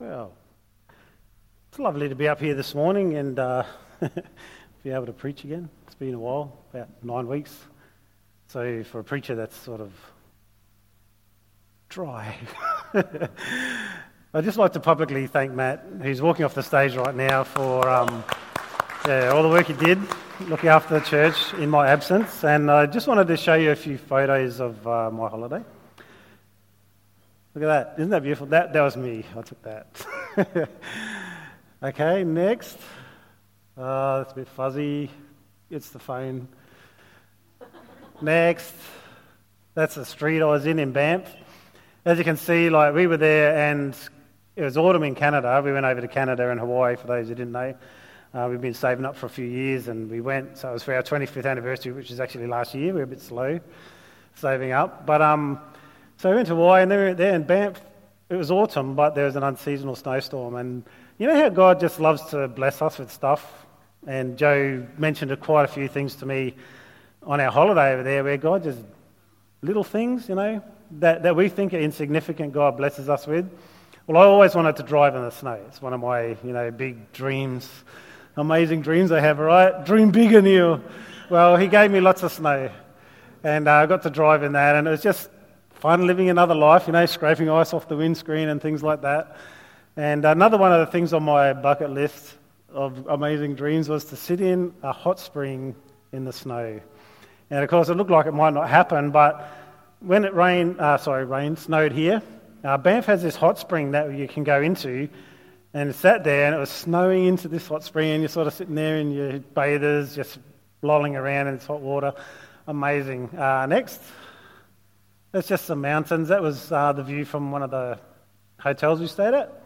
Well, it's lovely to be up here this morning and uh, be able to preach again. It's been a while, about nine weeks. So for a preacher, that's sort of dry. I'd just like to publicly thank Matt, who's walking off the stage right now, for um, yeah, all the work he did looking after the church in my absence. And I just wanted to show you a few photos of uh, my holiday. Look at that. Isn't that beautiful? That, that was me. I took that. okay, next. Uh, that's a bit fuzzy. It's the phone. Next. That's the street I was in in Banff. As you can see, like we were there and it was autumn in Canada. We went over to Canada and Hawaii, for those who didn't know. Uh, we've been saving up for a few years and we went. So it was for our 25th anniversary, which was actually last year. We were a bit slow saving up. But um, so we went to Hawaii and went there in Banff. It was autumn, but there was an unseasonal snowstorm. And you know how God just loves to bless us with stuff? And Joe mentioned quite a few things to me on our holiday over there where God just, little things, you know, that, that we think are insignificant, God blesses us with. Well, I always wanted to drive in the snow. It's one of my, you know, big dreams amazing dreams I have, right? Dream bigger, Neil. Well, he gave me lots of snow. And uh, I got to drive in that, and it was just fun living another life, you know, scraping ice off the windscreen and things like that. And another one of the things on my bucket list of amazing dreams was to sit in a hot spring in the snow. And of course, it looked like it might not happen, but when it rained, uh, sorry, rained, snowed here, uh, Banff has this hot spring that you can go into, and sat there, and it was snowing into this hot spring, and you're sort of sitting there in your bathers, just lolling around in this hot water. Amazing. Uh, next, that's just some mountains. That was uh, the view from one of the hotels we stayed at.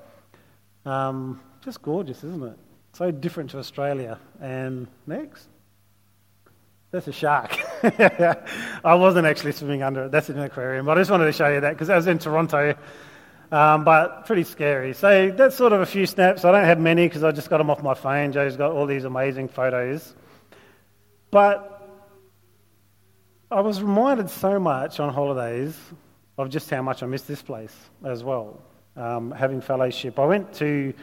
Um, just gorgeous, isn't it? So different to Australia. And next, that's a shark. I wasn't actually swimming under it. That's in an aquarium, but I just wanted to show you that because I was in Toronto um, but pretty scary. So that's sort of a few snaps. I don't have many because I just got them off my phone. Joe's got all these amazing photos. But I was reminded so much on holidays of just how much I miss this place as well, um, having fellowship. I went to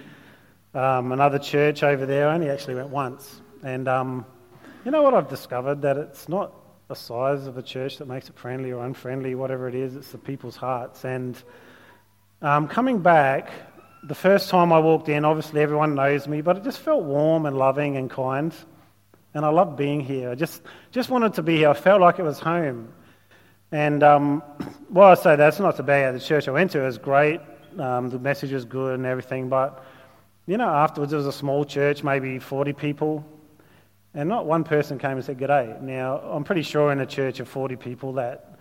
um, another church over there. I only actually went once. And um, you know what I've discovered? That it's not the size of a church that makes it friendly or unfriendly, whatever it is, it's the people's hearts. And um, coming back, the first time I walked in, obviously everyone knows me, but it just felt warm and loving and kind. And I loved being here. I just, just wanted to be here. I felt like it was home. And um, while I say that's not to bad, the church I went to It was great. Um, the message was good and everything. But, you know, afterwards it was a small church, maybe 40 people. And not one person came and said, G'day. Now, I'm pretty sure in a church of 40 people that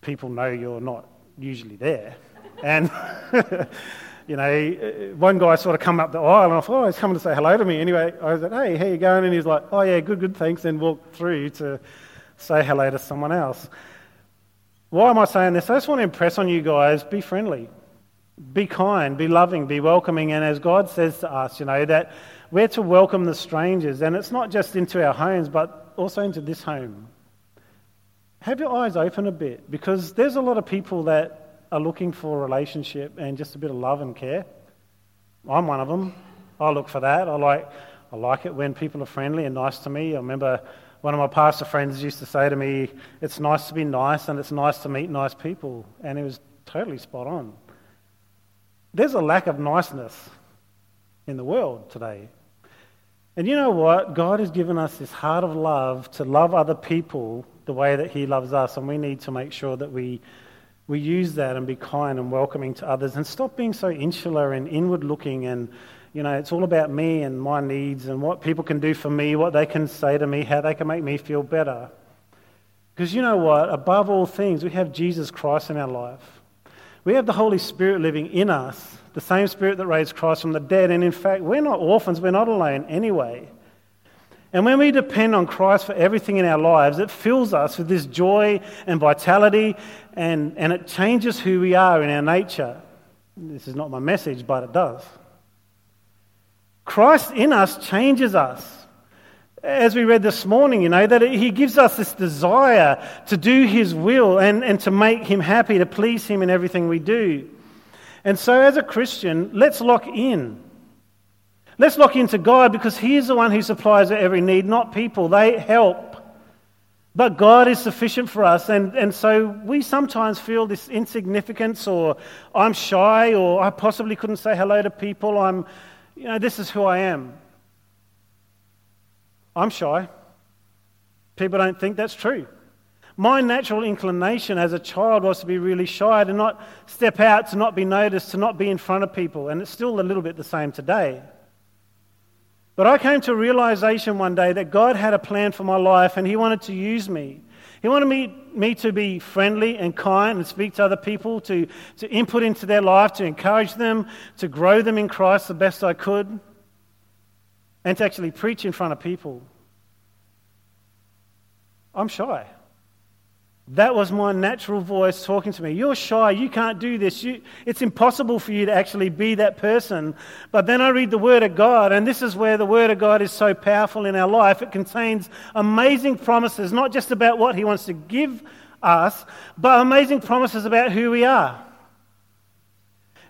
people know you're not usually there. And, you know, uh, one guy sort of come up the aisle and I thought, oh, he's coming to say hello to me. Anyway, I said, hey, how you going? And he's like, oh, yeah, good, good, thanks. And walked through to say hello to someone else. Why am I saying this? I just want to impress on you guys be friendly, be kind, be loving, be welcoming. And as God says to us, you know, that we're to welcome the strangers. And it's not just into our homes, but also into this home. Have your eyes open a bit because there's a lot of people that are looking for a relationship and just a bit of love and care. I'm one of them. I look for that. I like, I like it when people are friendly and nice to me. I remember one of my pastor friends used to say to me, It's nice to be nice and it's nice to meet nice people. And it was totally spot on. There's a lack of niceness in the world today. And you know what? God has given us this heart of love to love other people the way that He loves us, and we need to make sure that we we use that and be kind and welcoming to others and stop being so insular and inward looking and you know it's all about me and my needs and what people can do for me what they can say to me how they can make me feel better. Because you know what? Above all things we have jesus christ in our life. We have the holy spirit living in us the same spirit that raised christ from the dead. And in fact we're not orphans we're not alone anyway and when we depend on Christ for everything in our lives, it fills us with this joy and vitality, and, and it changes who we are in our nature. This is not my message, but it does. Christ in us changes us. As we read this morning, you know, that He gives us this desire to do His will and, and to make Him happy, to please Him in everything we do. And so, as a Christian, let's lock in. Let's look into God because He is the one who supplies every need, not people. They help. But God is sufficient for us. And, and so we sometimes feel this insignificance, or I'm shy, or I possibly couldn't say hello to people. I'm, you know, this is who I am. I'm shy. People don't think that's true. My natural inclination as a child was to be really shy, to not step out, to not be noticed, to not be in front of people. And it's still a little bit the same today. But I came to a realization one day that God had a plan for my life and He wanted to use me. He wanted me, me to be friendly and kind and speak to other people, to, to input into their life, to encourage them, to grow them in Christ the best I could, and to actually preach in front of people. I'm shy. That was my natural voice talking to me. You're shy. You can't do this. You, it's impossible for you to actually be that person. But then I read the Word of God, and this is where the Word of God is so powerful in our life. It contains amazing promises, not just about what He wants to give us, but amazing promises about who we are.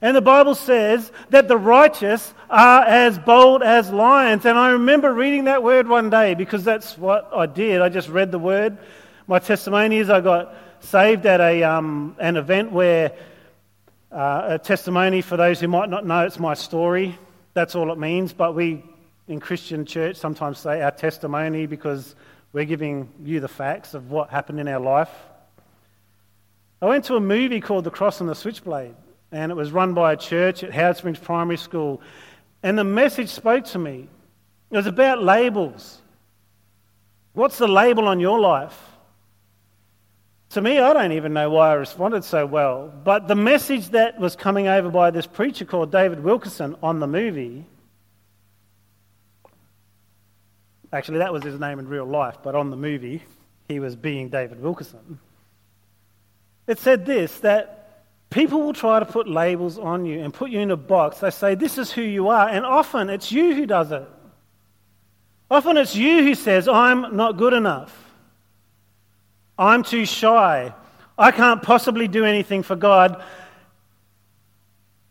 And the Bible says that the righteous are as bold as lions. And I remember reading that word one day because that's what I did. I just read the word my testimony is I got saved at a, um, an event where uh, a testimony, for those who might not know, it's my story. That's all it means. But we in Christian church sometimes say our testimony because we're giving you the facts of what happened in our life. I went to a movie called The Cross and the Switchblade, and it was run by a church at Howard Springs Primary School. And the message spoke to me. It was about labels. What's the label on your life? To me, I don't even know why I responded so well. But the message that was coming over by this preacher called David Wilkerson on the movie actually, that was his name in real life, but on the movie, he was being David Wilkerson. It said this that people will try to put labels on you and put you in a box. They say, This is who you are. And often it's you who does it. Often it's you who says, I'm not good enough. I'm too shy. I can't possibly do anything for God.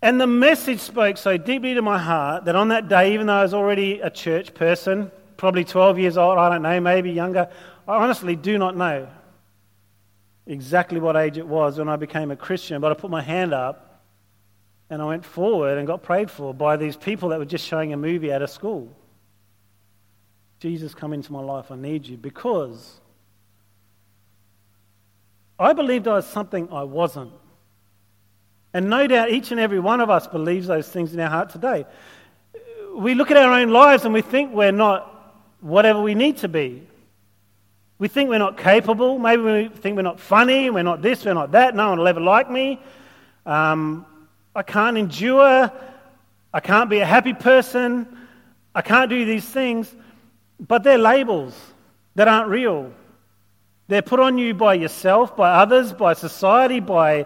And the message spoke so deeply to my heart that on that day, even though I was already a church person, probably 12 years old, I don't know, maybe younger, I honestly do not know exactly what age it was when I became a Christian, but I put my hand up and I went forward and got prayed for by these people that were just showing a movie at a school. Jesus, come into my life, I need you because I believed I was something I wasn't. And no doubt each and every one of us believes those things in our heart today. We look at our own lives and we think we're not whatever we need to be. We think we're not capable. Maybe we think we're not funny. We're not this. We're not that. No one will ever like me. Um, I can't endure. I can't be a happy person. I can't do these things. But they're labels that aren't real. They're put on you by yourself, by others, by society, by,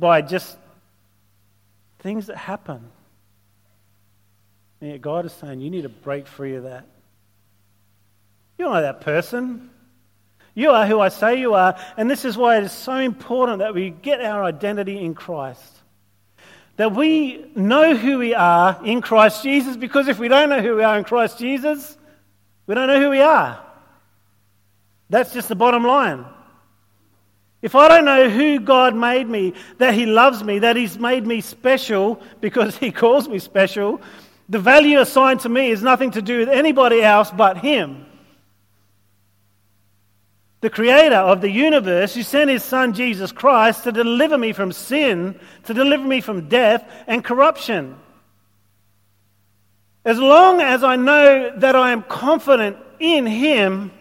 by just things that happen. And yet God is saying, you need to break free of that. You're that person. You are who I say you are. And this is why it is so important that we get our identity in Christ. That we know who we are in Christ Jesus, because if we don't know who we are in Christ Jesus, we don't know who we are. That's just the bottom line. If I don't know who God made me, that He loves me, that He's made me special because He calls me special, the value assigned to me is nothing to do with anybody else but Him. The creator of the universe who sent His Son Jesus Christ to deliver me from sin, to deliver me from death and corruption. As long as I know that I am confident in Him,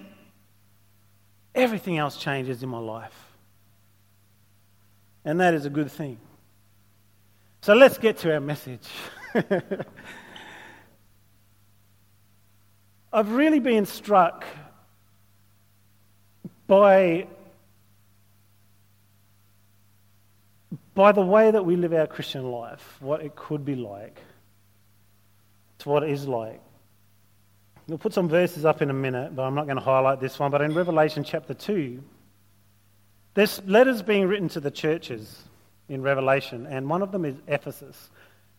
everything else changes in my life. And that is a good thing. So let's get to our message. I've really been struck by, by the way that we live our Christian life, what it could be like, to what it is like. We'll put some verses up in a minute, but I'm not going to highlight this one. But in Revelation chapter 2, there's letters being written to the churches. in Revelation, and one of them is Ephesus.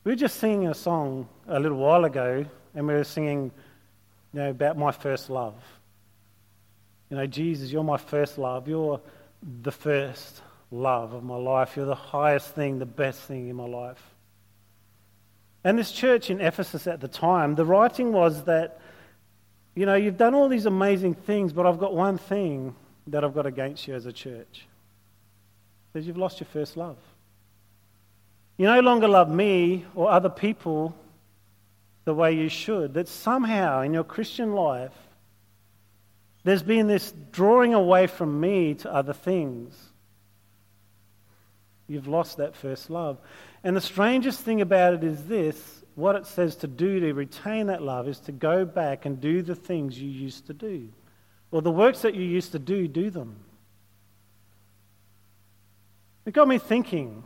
We were just singing a song a little while ago, and we were singing you know, about my first love. You know, Jesus, you're my first love. You're the first love of my life. You're the highest thing, the best thing in my life. And this church in Ephesus at the time, the writing was that, you know, you've done all these amazing things, but I've got one thing that I've got against you as a church. Is you've lost your first love. You no longer love me or other people the way you should. That somehow in your Christian life, there's been this drawing away from me to other things. You've lost that first love. And the strangest thing about it is this what it says to do to retain that love is to go back and do the things you used to do. Or the works that you used to do, do them. It got me thinking.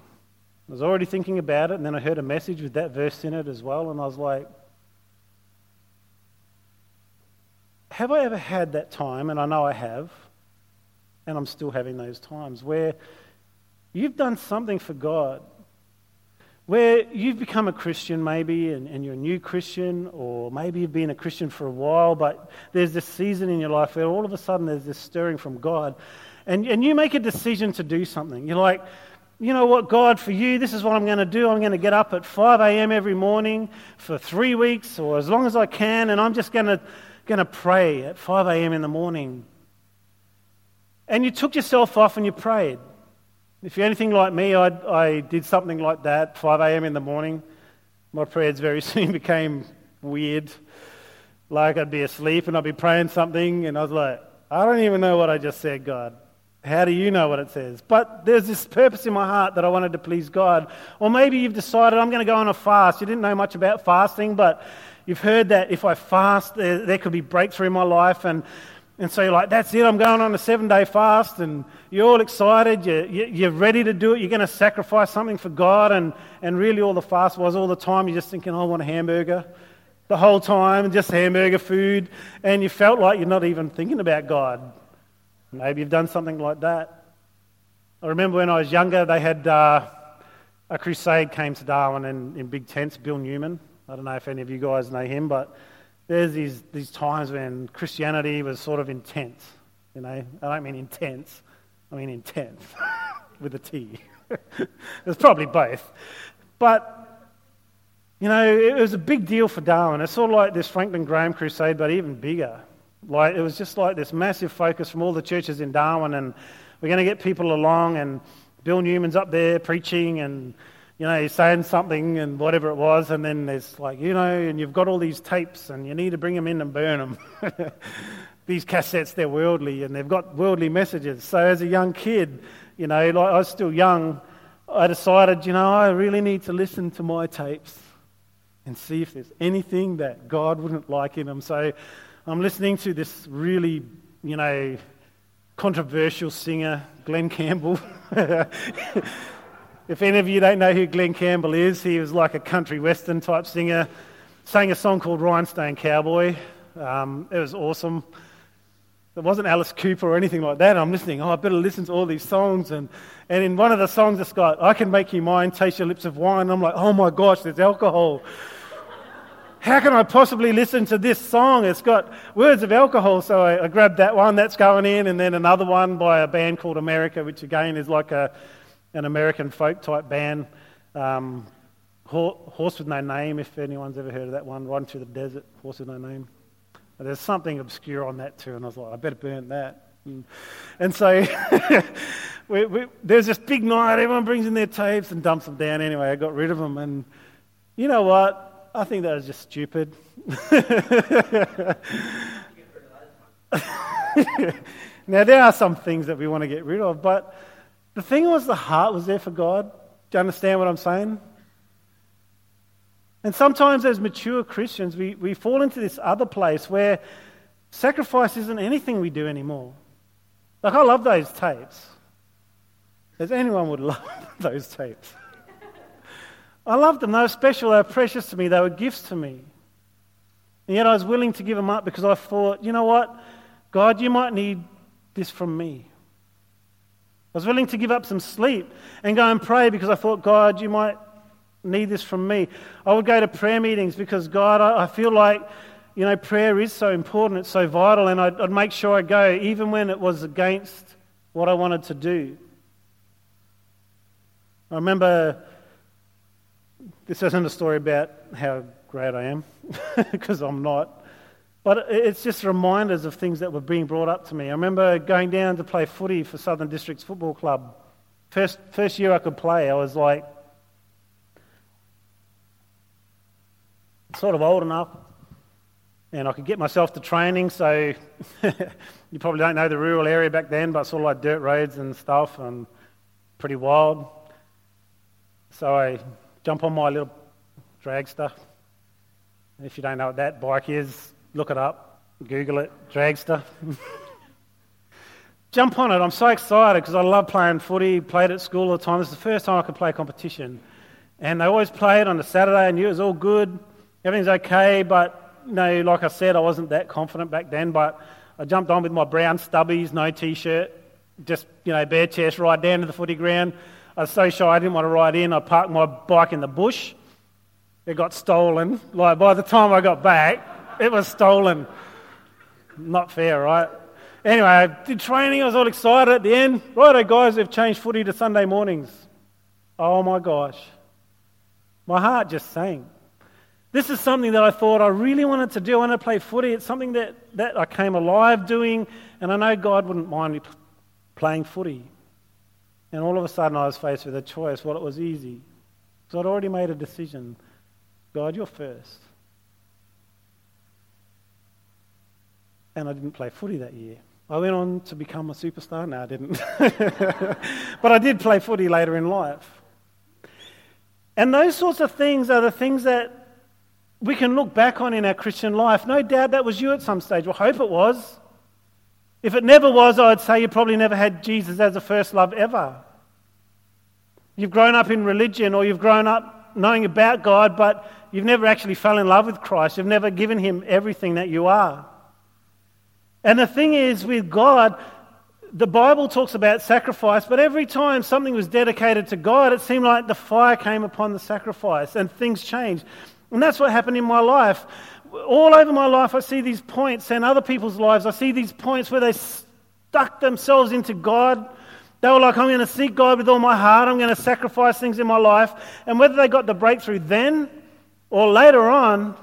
I was already thinking about it, and then I heard a message with that verse in it as well, and I was like, have I ever had that time, and I know I have, and I'm still having those times, where you've done something for God, where you've become a Christian maybe, and, and, you're a new Christian, or maybe you've been a Christian for a while, but there's this season in your life where all of a sudden there's this stirring from God, and, and you make a decision to do something. You're like, you know what, God, for you, this is what I'm going to do. I'm going to get up at 5 a.m. every morning for three weeks or as long as I can, and I'm just going to going to pray at 5 a.m. in the morning. And you took yourself off and you prayed. If you're anything like me, I, I did something like that, 5 a.m. in the morning. My prayers very soon became weird. Like I'd be asleep and I'd be praying something, and I was like, I don't even know what I just said, God. How do you know what it says? But there's this purpose in my heart that I wanted to please God. Or maybe you've decided I'm going to go on a fast. You didn't know much about fasting, but You've heard that if I fast, there, there could be breakthrough in my life. And, and so you're like, that's it, I'm going on a seven day fast. And you're all excited, you're, you're ready to do it, you're going to sacrifice something for God. And, and really, all the fast was all the time, you're just thinking, oh, I want a hamburger the whole time, just hamburger food. And you felt like you're not even thinking about God. Maybe you've done something like that. I remember when I was younger, they had uh, a crusade came to Darwin in, in big tents, Bill Newman. I don't know if any of you guys know him, but there's these, these times when Christianity was sort of intense. You know, I don't mean intense, I mean intense with a T. it's probably both. But, you know, it was a big deal for Darwin. It's sort of like this Franklin Graham crusade, but even bigger. Like, it was just like this massive focus from all the churches in Darwin, and we're going to get people along, and Bill Newman's up there preaching, and you know, he's saying something and whatever it was, and then there's like, you know, and you've got all these tapes and you need to bring them in and burn them. these cassettes, they're worldly and they've got worldly messages. So as a young kid, you know, like I was still young, I decided, you know, I really need to listen to my tapes and see if there's anything that God wouldn't like in them. So I'm listening to this really, you know, controversial singer, Glen Campbell. If any of you don't know who Glen Campbell is, he was like a country western type singer. Sang a song called Rhinestone Cowboy. Um, it was awesome. It wasn't Alice Cooper or anything like that. I'm listening, oh, I better listen to all these songs. And, and in one of the songs, it's got, I can make you mine, taste your lips of wine. I'm like, oh my gosh, there's alcohol. How can I possibly listen to this song? It's got words of alcohol. So I, I grabbed that one, that's going in, and then another one by a band called America, which again is like a an American folk type band. Um, Horse with No Name, if anyone's ever heard of that one, Run Through the Desert, Horse with No Name. And there's something obscure on that too, and I was like, I better burn that. And, and so we, we, there's this big night, everyone brings in their tapes and dumps them down anyway. I got rid of them, and you know what? I think that was just stupid. now, there are some things that we want to get rid of, but the thing was, the heart was there for God. Do you understand what I'm saying? And sometimes, as mature Christians, we, we fall into this other place where sacrifice isn't anything we do anymore. Like, I love those tapes. As anyone would love those tapes. I loved them. They were special. They were precious to me. They were gifts to me. And yet I was willing to give them up because I thought, you know what? God, you might need this from me. I was willing to give up some sleep and go and pray because I thought, God, you might need this from me. I would go to prayer meetings because, God, I, I feel like, you know, prayer is so important, it's so vital, and I'd, I'd make sure I go even when it was against what I wanted to do. I remember this isn't a story about how great I am, because I'm not. But it's just reminders of things that were being brought up to me. I remember going down to play footy for Southern Districts Football Club. First, first year I could play, I was like sort of old enough and I could get myself to training. So you probably don't know the rural area back then, but sort of like dirt roads and stuff and pretty wild. So I jump on my little dragster. If you don't know what that bike is, look it up, Google it, dragster. jump on it. I'm so excited because I love playing footy, played at school all the time. This is the first time I could play competition. And they always played on a Saturday. and it was all good. Everything's okay, but you know, like I said, I wasn't that confident back then. But I jumped on with my brown stubbies, no t-shirt, just you know, bare chest, right down to the footy ground. I was so shy I didn't want to ride in. I parked my bike in the bush. It got stolen. Like by the time I got back, it was stolen. Not fair, right? Anyway, I did training. I was all excited at the end. Righto, guys, they've changed footy to Sunday mornings. Oh my gosh. My heart just sank. This is something that I thought I really wanted to do. I wanted to play footy. It's something that, that I came alive doing, and I know God wouldn't mind me playing footy. And all of a sudden, I was faced with a choice. Well, it was easy. So I'd already made a decision. God, you're first. And I didn't play footy that year. I went on to become a superstar. No, I didn't. but I did play footy later in life. And those sorts of things are the things that we can look back on in our Christian life. No doubt that was you at some stage. Well, hope it was. If it never was, I'd say you probably never had Jesus as a first love ever. You've grown up in religion or you've grown up knowing about God, but you've never actually fell in love with Christ. You've never given him everything that you are. And the thing is, with God, the Bible talks about sacrifice, but every time something was dedicated to God, it seemed like the fire came upon the sacrifice and things changed. And that's what happened in my life. All over my life, I see these points, and other people's lives, I see these points where they stuck themselves into God. They were like, I'm going to seek God with all my heart. I'm going to sacrifice things in my life. And whether they got the breakthrough then or later on,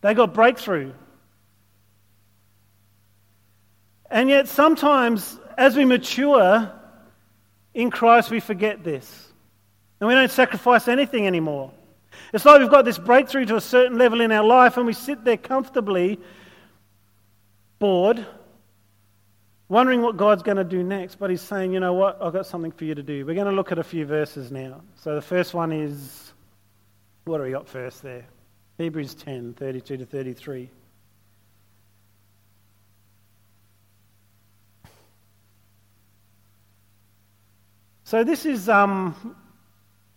they got breakthrough. And yet, sometimes as we mature in Christ, we forget this. And we don't sacrifice anything anymore. It's like we've got this breakthrough to a certain level in our life and we sit there comfortably, bored, wondering what God's going to do next. But He's saying, you know what? I've got something for you to do. We're going to look at a few verses now. So the first one is what do we got first there? Hebrews 10 32 to 33. So, this is um,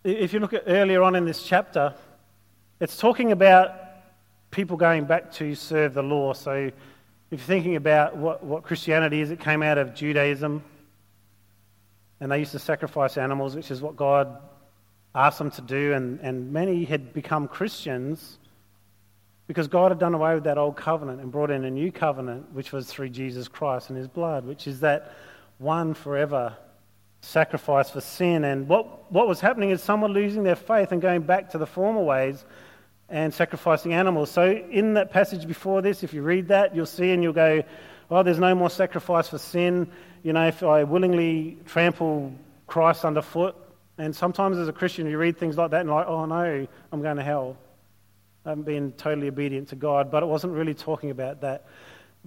if you look at earlier on in this chapter, it's talking about people going back to serve the law. So if you're thinking about what, what Christianity is, it came out of Judaism. And they used to sacrifice animals, which is what God asked them to do. And, and many had become Christians because God had done away with that old covenant and brought in a new covenant, which was through Jesus Christ and his blood, which is that one forever sacrifice for sin. And what, what was happening is someone losing their faith and going back to the former ways and sacrificing animals. So, in that passage before this, if you read that, you'll see and you'll go, Oh, there's no more sacrifice for sin. You know, if I willingly trample Christ underfoot. And sometimes as a Christian, you read things like that and like, Oh, no, I'm going to hell. I haven't been totally obedient to God. But it wasn't really talking about that.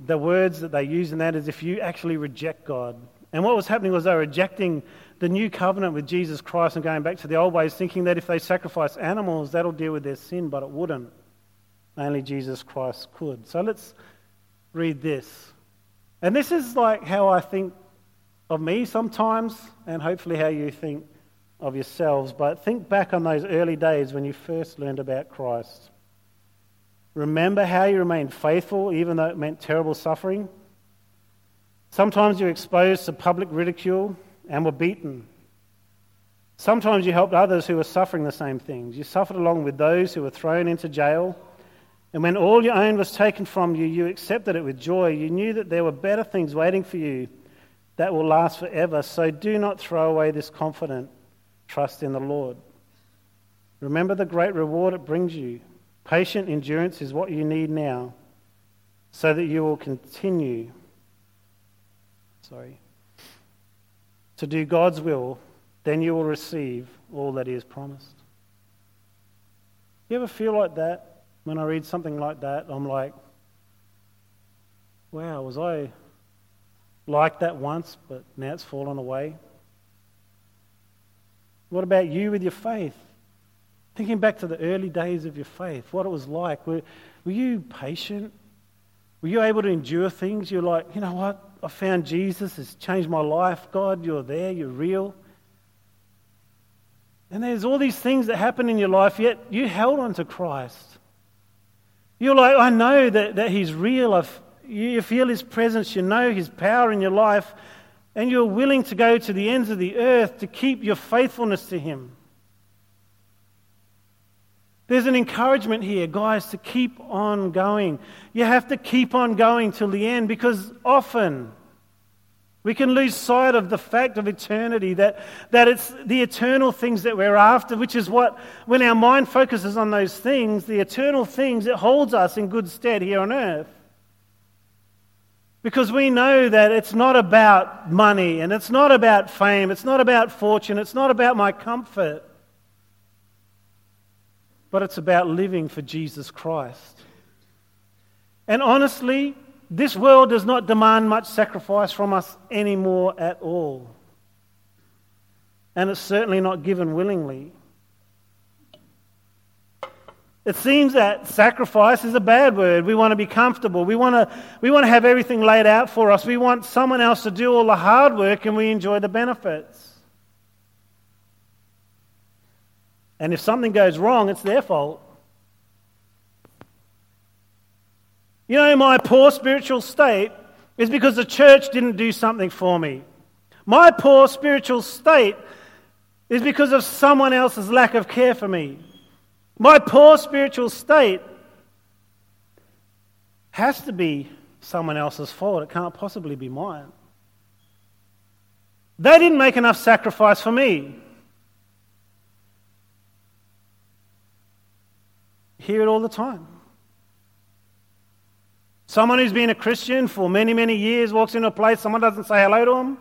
The words that they use in that is if you actually reject God, and what was happening was they were rejecting the new covenant with Jesus Christ and going back to the old ways, thinking that if they sacrifice animals, that'll deal with their sin, but it wouldn't. Only Jesus Christ could. So let's read this. And this is like how I think of me sometimes, and hopefully how you think of yourselves. But think back on those early days when you first learned about Christ. Remember how you remained faithful, even though it meant terrible suffering? Sometimes you're exposed to public ridicule and were beaten. Sometimes you helped others who were suffering the same things. You suffered along with those who were thrown into jail. And when all your own was taken from you, you accepted it with joy. You knew that there were better things waiting for you that will last forever. So do not throw away this confident trust in the Lord. Remember the great reward it brings you. Patient endurance is what you need now so that you will continue sorry to do God's will, then you will receive all that he has promised. You ever feel like that when I read something like that? I'm like, wow, was I like that once, but now it's fallen away? What about you with your faith? Thinking back to the early days of your faith, what it was like. Were, were you patient? Were you able to endure things? You're like, you know what? I found Jesus. It's changed my life. God, you're there. You're real. And there's all these things that happen in your life, yet you held on to Christ. You're like, I know that, that He's real. I've, you feel His presence. You know His power in your life. And you're willing to go to the ends of the earth to keep your faithfulness to Him. There's an encouragement here, guys, to keep on going. You have to keep on going till the end because often we can lose sight of the fact of eternity, that, that it's the eternal things that we're after, which is what, when our mind focuses on those things, the eternal things, it holds us in good stead here on earth. Because we know that it's not about money and it's not about fame, it's not about fortune, it's not about my comfort but it's about living for Jesus Christ. And honestly, this world does not demand much sacrifice from us anymore at all. And it's certainly not given willingly. It seems that sacrifice is a bad word. We want to be comfortable. We want to, we want to have everything laid out for us. We want someone else to do all the hard work and we enjoy the benefits. And if something goes wrong, it's their fault. You know, my poor spiritual state is because the church didn't do something for me. My poor spiritual state is because of someone else's lack of care for me. My poor spiritual state has to be someone else's fault. It can't possibly be mine. They didn't make enough sacrifice for me. Hear it all the time. Someone who's been a Christian for many, many years walks into a place, someone doesn't say hello to them.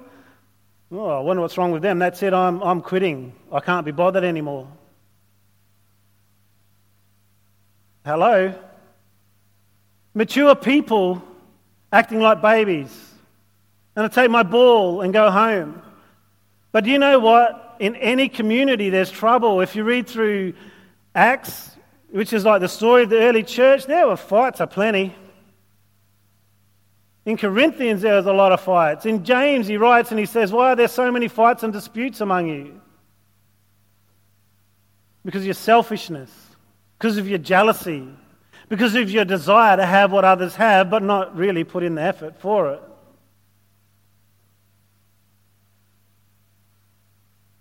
Oh, I wonder what's wrong with them. That's it, I'm, I'm quitting. I can't be bothered anymore. Hello? Mature people acting like babies. And I take my ball and go home. But you know what? In any community, there's trouble. If you read through Acts, which is like the story of the early church, there were fights aplenty. In Corinthians, there was a lot of fights. In James, he writes and he says, Why are there so many fights and disputes among you? Because of your selfishness, because of your jealousy, because of your desire to have what others have, but not really put in the effort for it.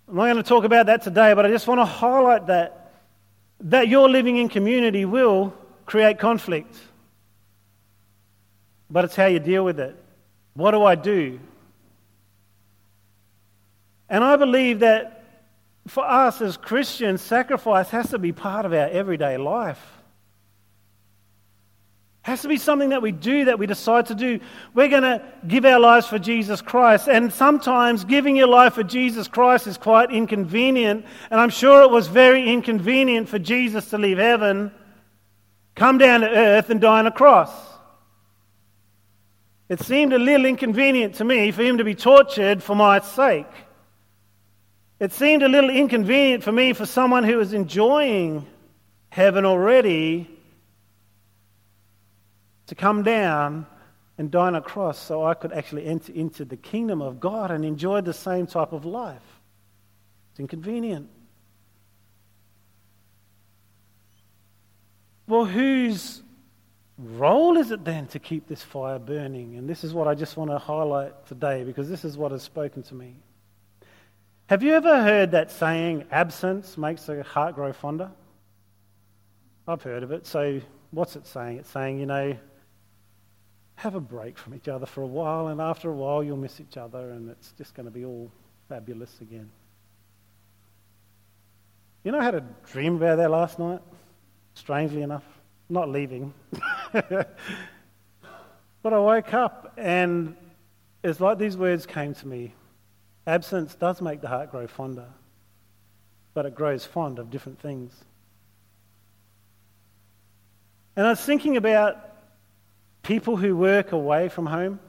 I'm not going to talk about that today, but I just want to highlight that that your living in community will create conflict. But it's how you deal with it. What do I do? And I believe that for us as Christians, sacrifice has to be part of our everyday life has to be something that we do, that we decide to do. We're going to give our lives for Jesus Christ. And sometimes giving your life for Jesus Christ is quite inconvenient. And I'm sure it was very inconvenient for Jesus to leave heaven, come down to earth, and die on a cross. It seemed a little inconvenient to me for him to be tortured for my sake. It seemed a little inconvenient for me for someone who was enjoying heaven already to come down and die on a cross so I could actually enter into the kingdom of God and enjoy the same type of life. It's inconvenient. Well, whose role is it then to keep this fire burning? And this is what I just want to highlight today because this is what has spoken to me. Have you ever heard that saying, absence makes the heart grow fonder? I've heard of it. So, what's it saying? It's saying, you know, have a break from each other for a while, and after a while, you'll miss each other, and it's just going to be all fabulous again. You know, I had a dream about that last night, strangely enough. Not leaving. but I woke up, and it's like these words came to me Absence does make the heart grow fonder, but it grows fond of different things. And I was thinking about people who work away from home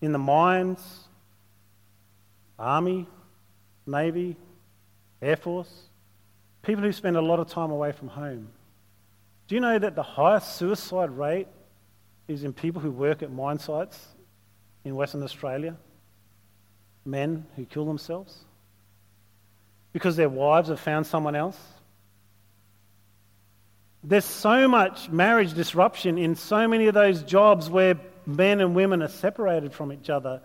in the mines, army, navy, air force, people who spend a lot of time away from home. Do you know that the highest suicide rate is in people who work at mine sites in Western Australia? Men who kill themselves because their wives have found someone else there's so much marriage disruption in so many of those jobs where men and women are separated from each other.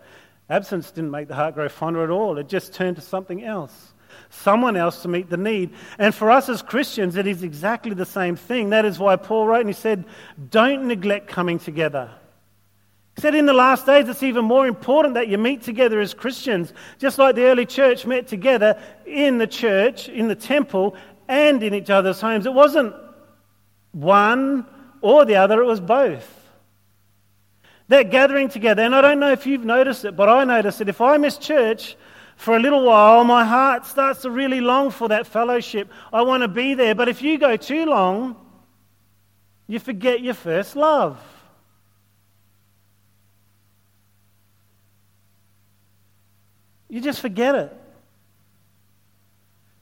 Absence didn't make the heart grow fonder at all, it just turned to something else. Someone else to meet the need. And for us as Christians, it is exactly the same thing. That is why Paul wrote and he said, Don't neglect coming together. He said in the last days, it's even more important that you meet together as Christians, just like the early church met together in the church, in the temple, and in each other's homes. It wasn't one or the other, it was both. That gathering together, and I don't know if you've noticed it, but I notice that if I miss church for a little while, my heart starts to really long for that fellowship. I want to be there. But if you go too long, you forget your first love. You just forget it.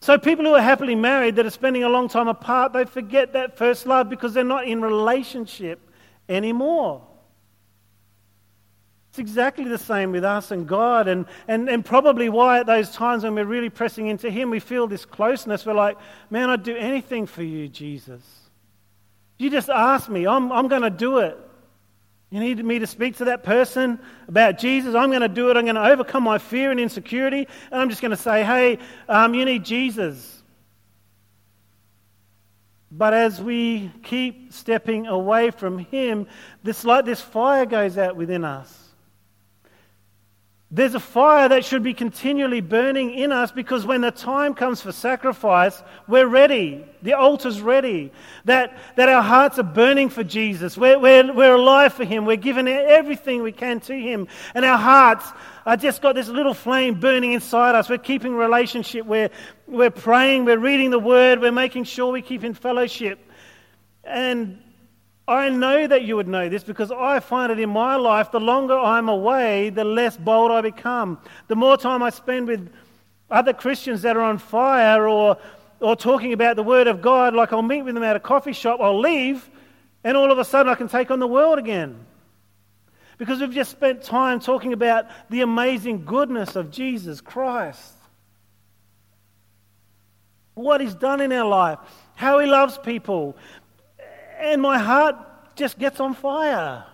So, people who are happily married that are spending a long time apart, they forget that first love because they're not in relationship anymore. It's exactly the same with us and God, and, and, and probably why at those times when we're really pressing into Him, we feel this closeness. We're like, man, I'd do anything for you, Jesus. You just ask me, I'm, I'm going to do it. You need me to speak to that person about Jesus. I'm going to do it. I'm going to overcome my fear and insecurity. And I'm just going to say, hey, um, you need Jesus. But as we keep stepping away from Him, this, like this fire goes out within us. There's a fire that should be continually burning in us because when the time comes for sacrifice, we're ready. The altar's ready. That, that our hearts are burning for Jesus. We're, we're, we're alive for Him. We're giving everything we can to Him. And our hearts are just got this little flame burning inside us. We're keeping relationship. We're, we're praying. We're reading the Word. We're making sure we keep in fellowship. And I know that you would know this because I find it in my life the longer I'm away, the less bold I become. The more time I spend with other Christians that are on fire or, or talking about the Word of God, like I'll meet with them at a coffee shop, I'll leave, and all of a sudden I can take on the world again. Because we've just spent time talking about the amazing goodness of Jesus Christ. What He's done in our life, how He loves people, and my heart just gets on fire.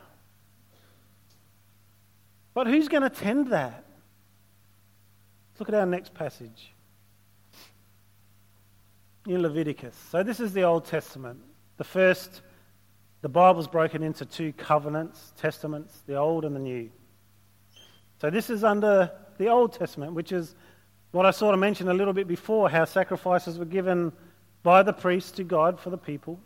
But who's going to tend that? Look at our next passage in Leviticus. So, this is the Old Testament. The first, the Bible's broken into two covenants, testaments, the Old and the New. So, this is under the Old Testament, which is what I sort of mentioned a little bit before how sacrifices were given by the priests to God for the people.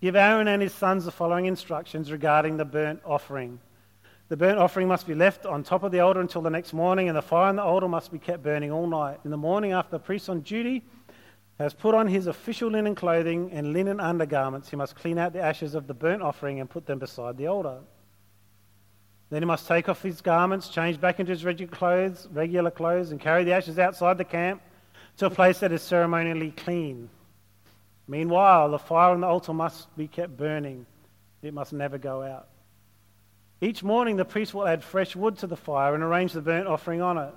Give Aaron and his sons the following instructions regarding the burnt offering. The burnt offering must be left on top of the altar until the next morning, and the fire on the altar must be kept burning all night. In the morning, after the priest on duty has put on his official linen clothing and linen undergarments, he must clean out the ashes of the burnt offering and put them beside the altar. Then he must take off his garments, change back into his regular clothes, regular clothes, and carry the ashes outside the camp to a place that is ceremonially clean. Meanwhile, the fire on the altar must be kept burning, it must never go out. Each morning, the priest will add fresh wood to the fire and arrange the burnt offering on it.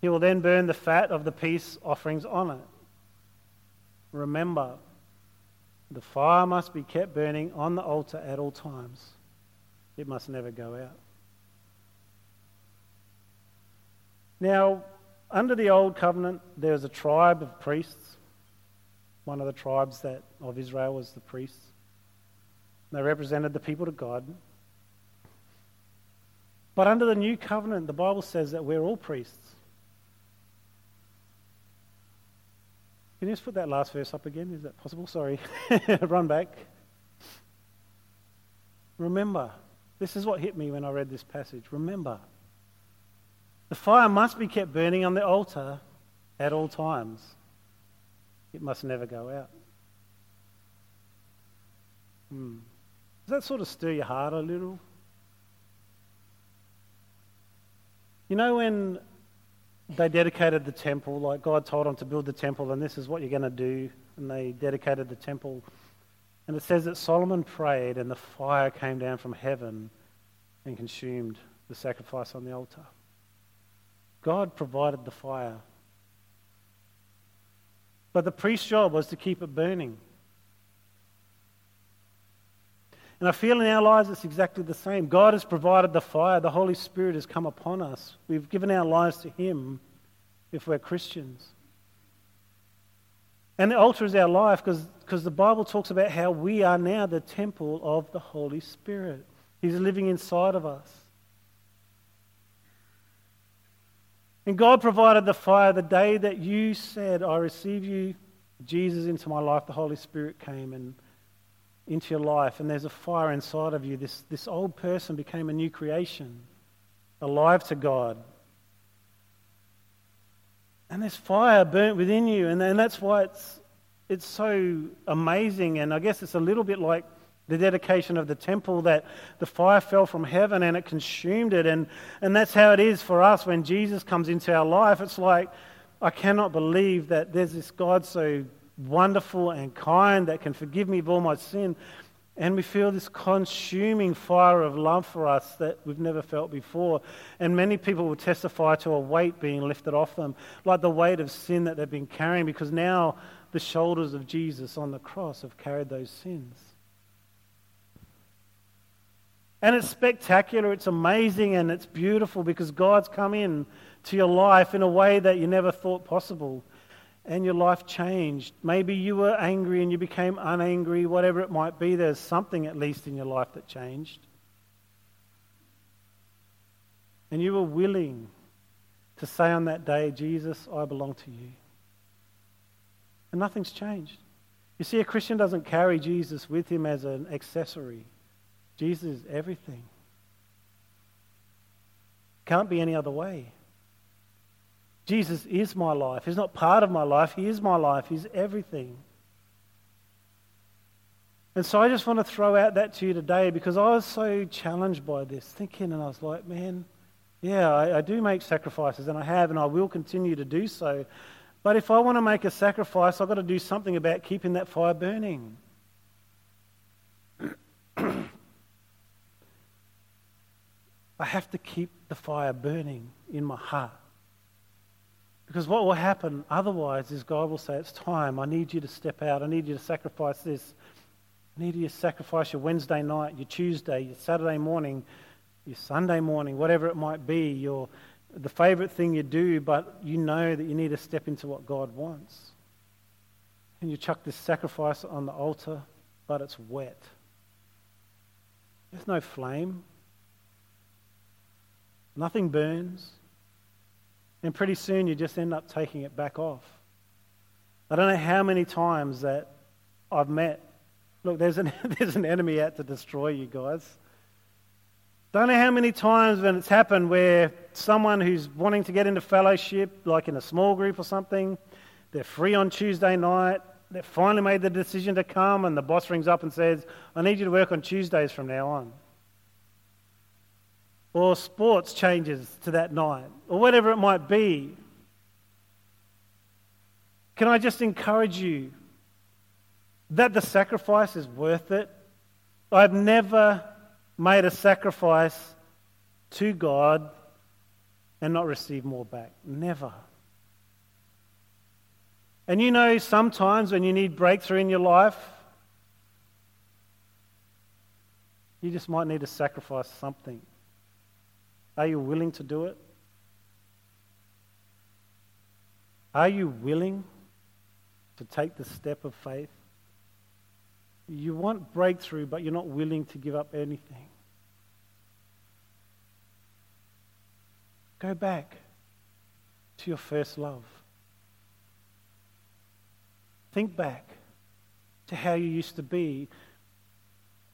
He will then burn the fat of the peace offerings on it. Remember, the fire must be kept burning on the altar at all times. It must never go out. Now, under the old covenant, there was a tribe of priests. One of the tribes that of Israel was the priests. They represented the people to God. But under the new covenant, the Bible says that we're all priests. Can you just put that last verse up again? Is that possible? Sorry. Run back. Remember, this is what hit me when I read this passage. Remember, the fire must be kept burning on the altar at all times, it must never go out. Hmm. Does that sort of stir your heart a little? You know, when they dedicated the temple, like God told them to build the temple, and this is what you're going to do, and they dedicated the temple. And it says that Solomon prayed, and the fire came down from heaven and consumed the sacrifice on the altar. God provided the fire. But the priest's job was to keep it burning. And I feel in our lives it's exactly the same. God has provided the fire, the Holy Spirit has come upon us. We've given our lives to Him if we're Christians. And the altar is our life because the Bible talks about how we are now the temple of the Holy Spirit. He's living inside of us. And God provided the fire the day that you said, I receive you, Jesus, into my life. The Holy Spirit came and into your life, and there's a fire inside of you. This, this old person became a new creation, alive to God. And there's fire burnt within you, and, and that's why it's, it's so amazing. And I guess it's a little bit like the dedication of the temple that the fire fell from heaven and it consumed it. And, and that's how it is for us when Jesus comes into our life. It's like, I cannot believe that there's this God so wonderful and kind that can forgive me of all my sin. And we feel this consuming fire of love for us that we've never felt before. And many people will testify to a weight being lifted off them, like the weight of sin that they've been carrying, because now the shoulders of Jesus on the cross have carried those sins. And it's spectacular, it's amazing, and it's beautiful because God's come in to your life in a way that you never thought possible. And your life changed. Maybe you were angry and you became unangry, whatever it might be, there's something at least in your life that changed. And you were willing to say on that day, Jesus, I belong to you. And nothing's changed. You see, a Christian doesn't carry Jesus with him as an accessory. Jesus is everything. Can't be any other way. Jesus is my life. He's not part of my life, He is my life. He's everything. And so I just want to throw out that to you today because I was so challenged by this, thinking, and I was like, man, yeah, I, I do make sacrifices, and I have, and I will continue to do so. But if I want to make a sacrifice, I've got to do something about keeping that fire burning. I have to keep the fire burning in my heart. Because what will happen otherwise is God will say, It's time. I need you to step out. I need you to sacrifice this. I need you to sacrifice your Wednesday night, your Tuesday, your Saturday morning, your Sunday morning, whatever it might be, your, the favorite thing you do, but you know that you need to step into what God wants. And you chuck this sacrifice on the altar, but it's wet. There's no flame. Nothing burns. And pretty soon you just end up taking it back off. I don't know how many times that I've met. Look, there's an, there's an enemy out to destroy you guys. Don't know how many times when it's happened where someone who's wanting to get into fellowship, like in a small group or something, they're free on Tuesday night, they've finally made the decision to come, and the boss rings up and says, I need you to work on Tuesdays from now on or sports changes to that night, or whatever it might be. Can I just encourage you that the sacrifice is worth it? I've never made a sacrifice to God and not received more back. Never. And you know, sometimes when you need breakthrough in your life, you just might need to sacrifice something. Are you willing to do it? Are you willing to take the step of faith? You want breakthrough, but you're not willing to give up anything. Go back to your first love. Think back to how you used to be.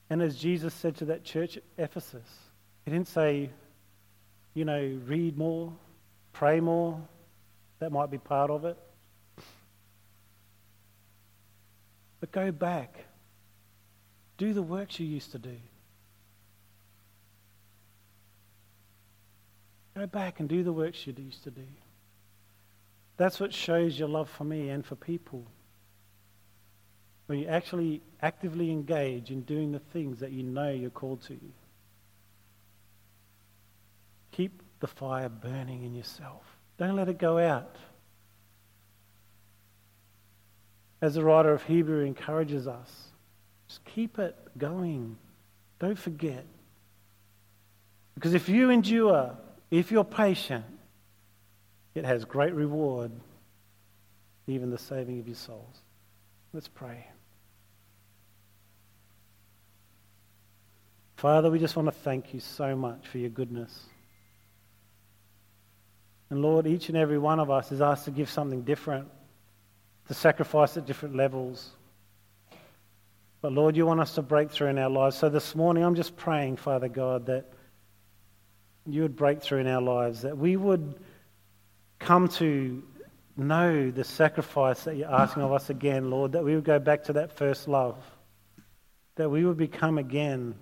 And as Jesus said to that church at Ephesus, he didn't say, you know, read more, pray more. That might be part of it. But go back. Do the works you used to do. Go back and do the works you used to do. That's what shows your love for me and for people. When you actually actively engage in doing the things that you know you're called to. Keep the fire burning in yourself. Don't let it go out. As the writer of Hebrew encourages us, just keep it going. Don't forget. Because if you endure, if you're patient, it has great reward, even the saving of your souls. Let's pray. Father, we just want to thank you so much for your goodness. And Lord, each and every one of us is asked to give something different, to sacrifice at different levels. But Lord, you want us to break through in our lives. So this morning, I'm just praying, Father God, that you would break through in our lives, that we would come to know the sacrifice that you're asking of us again, Lord, that we would go back to that first love, that we would become again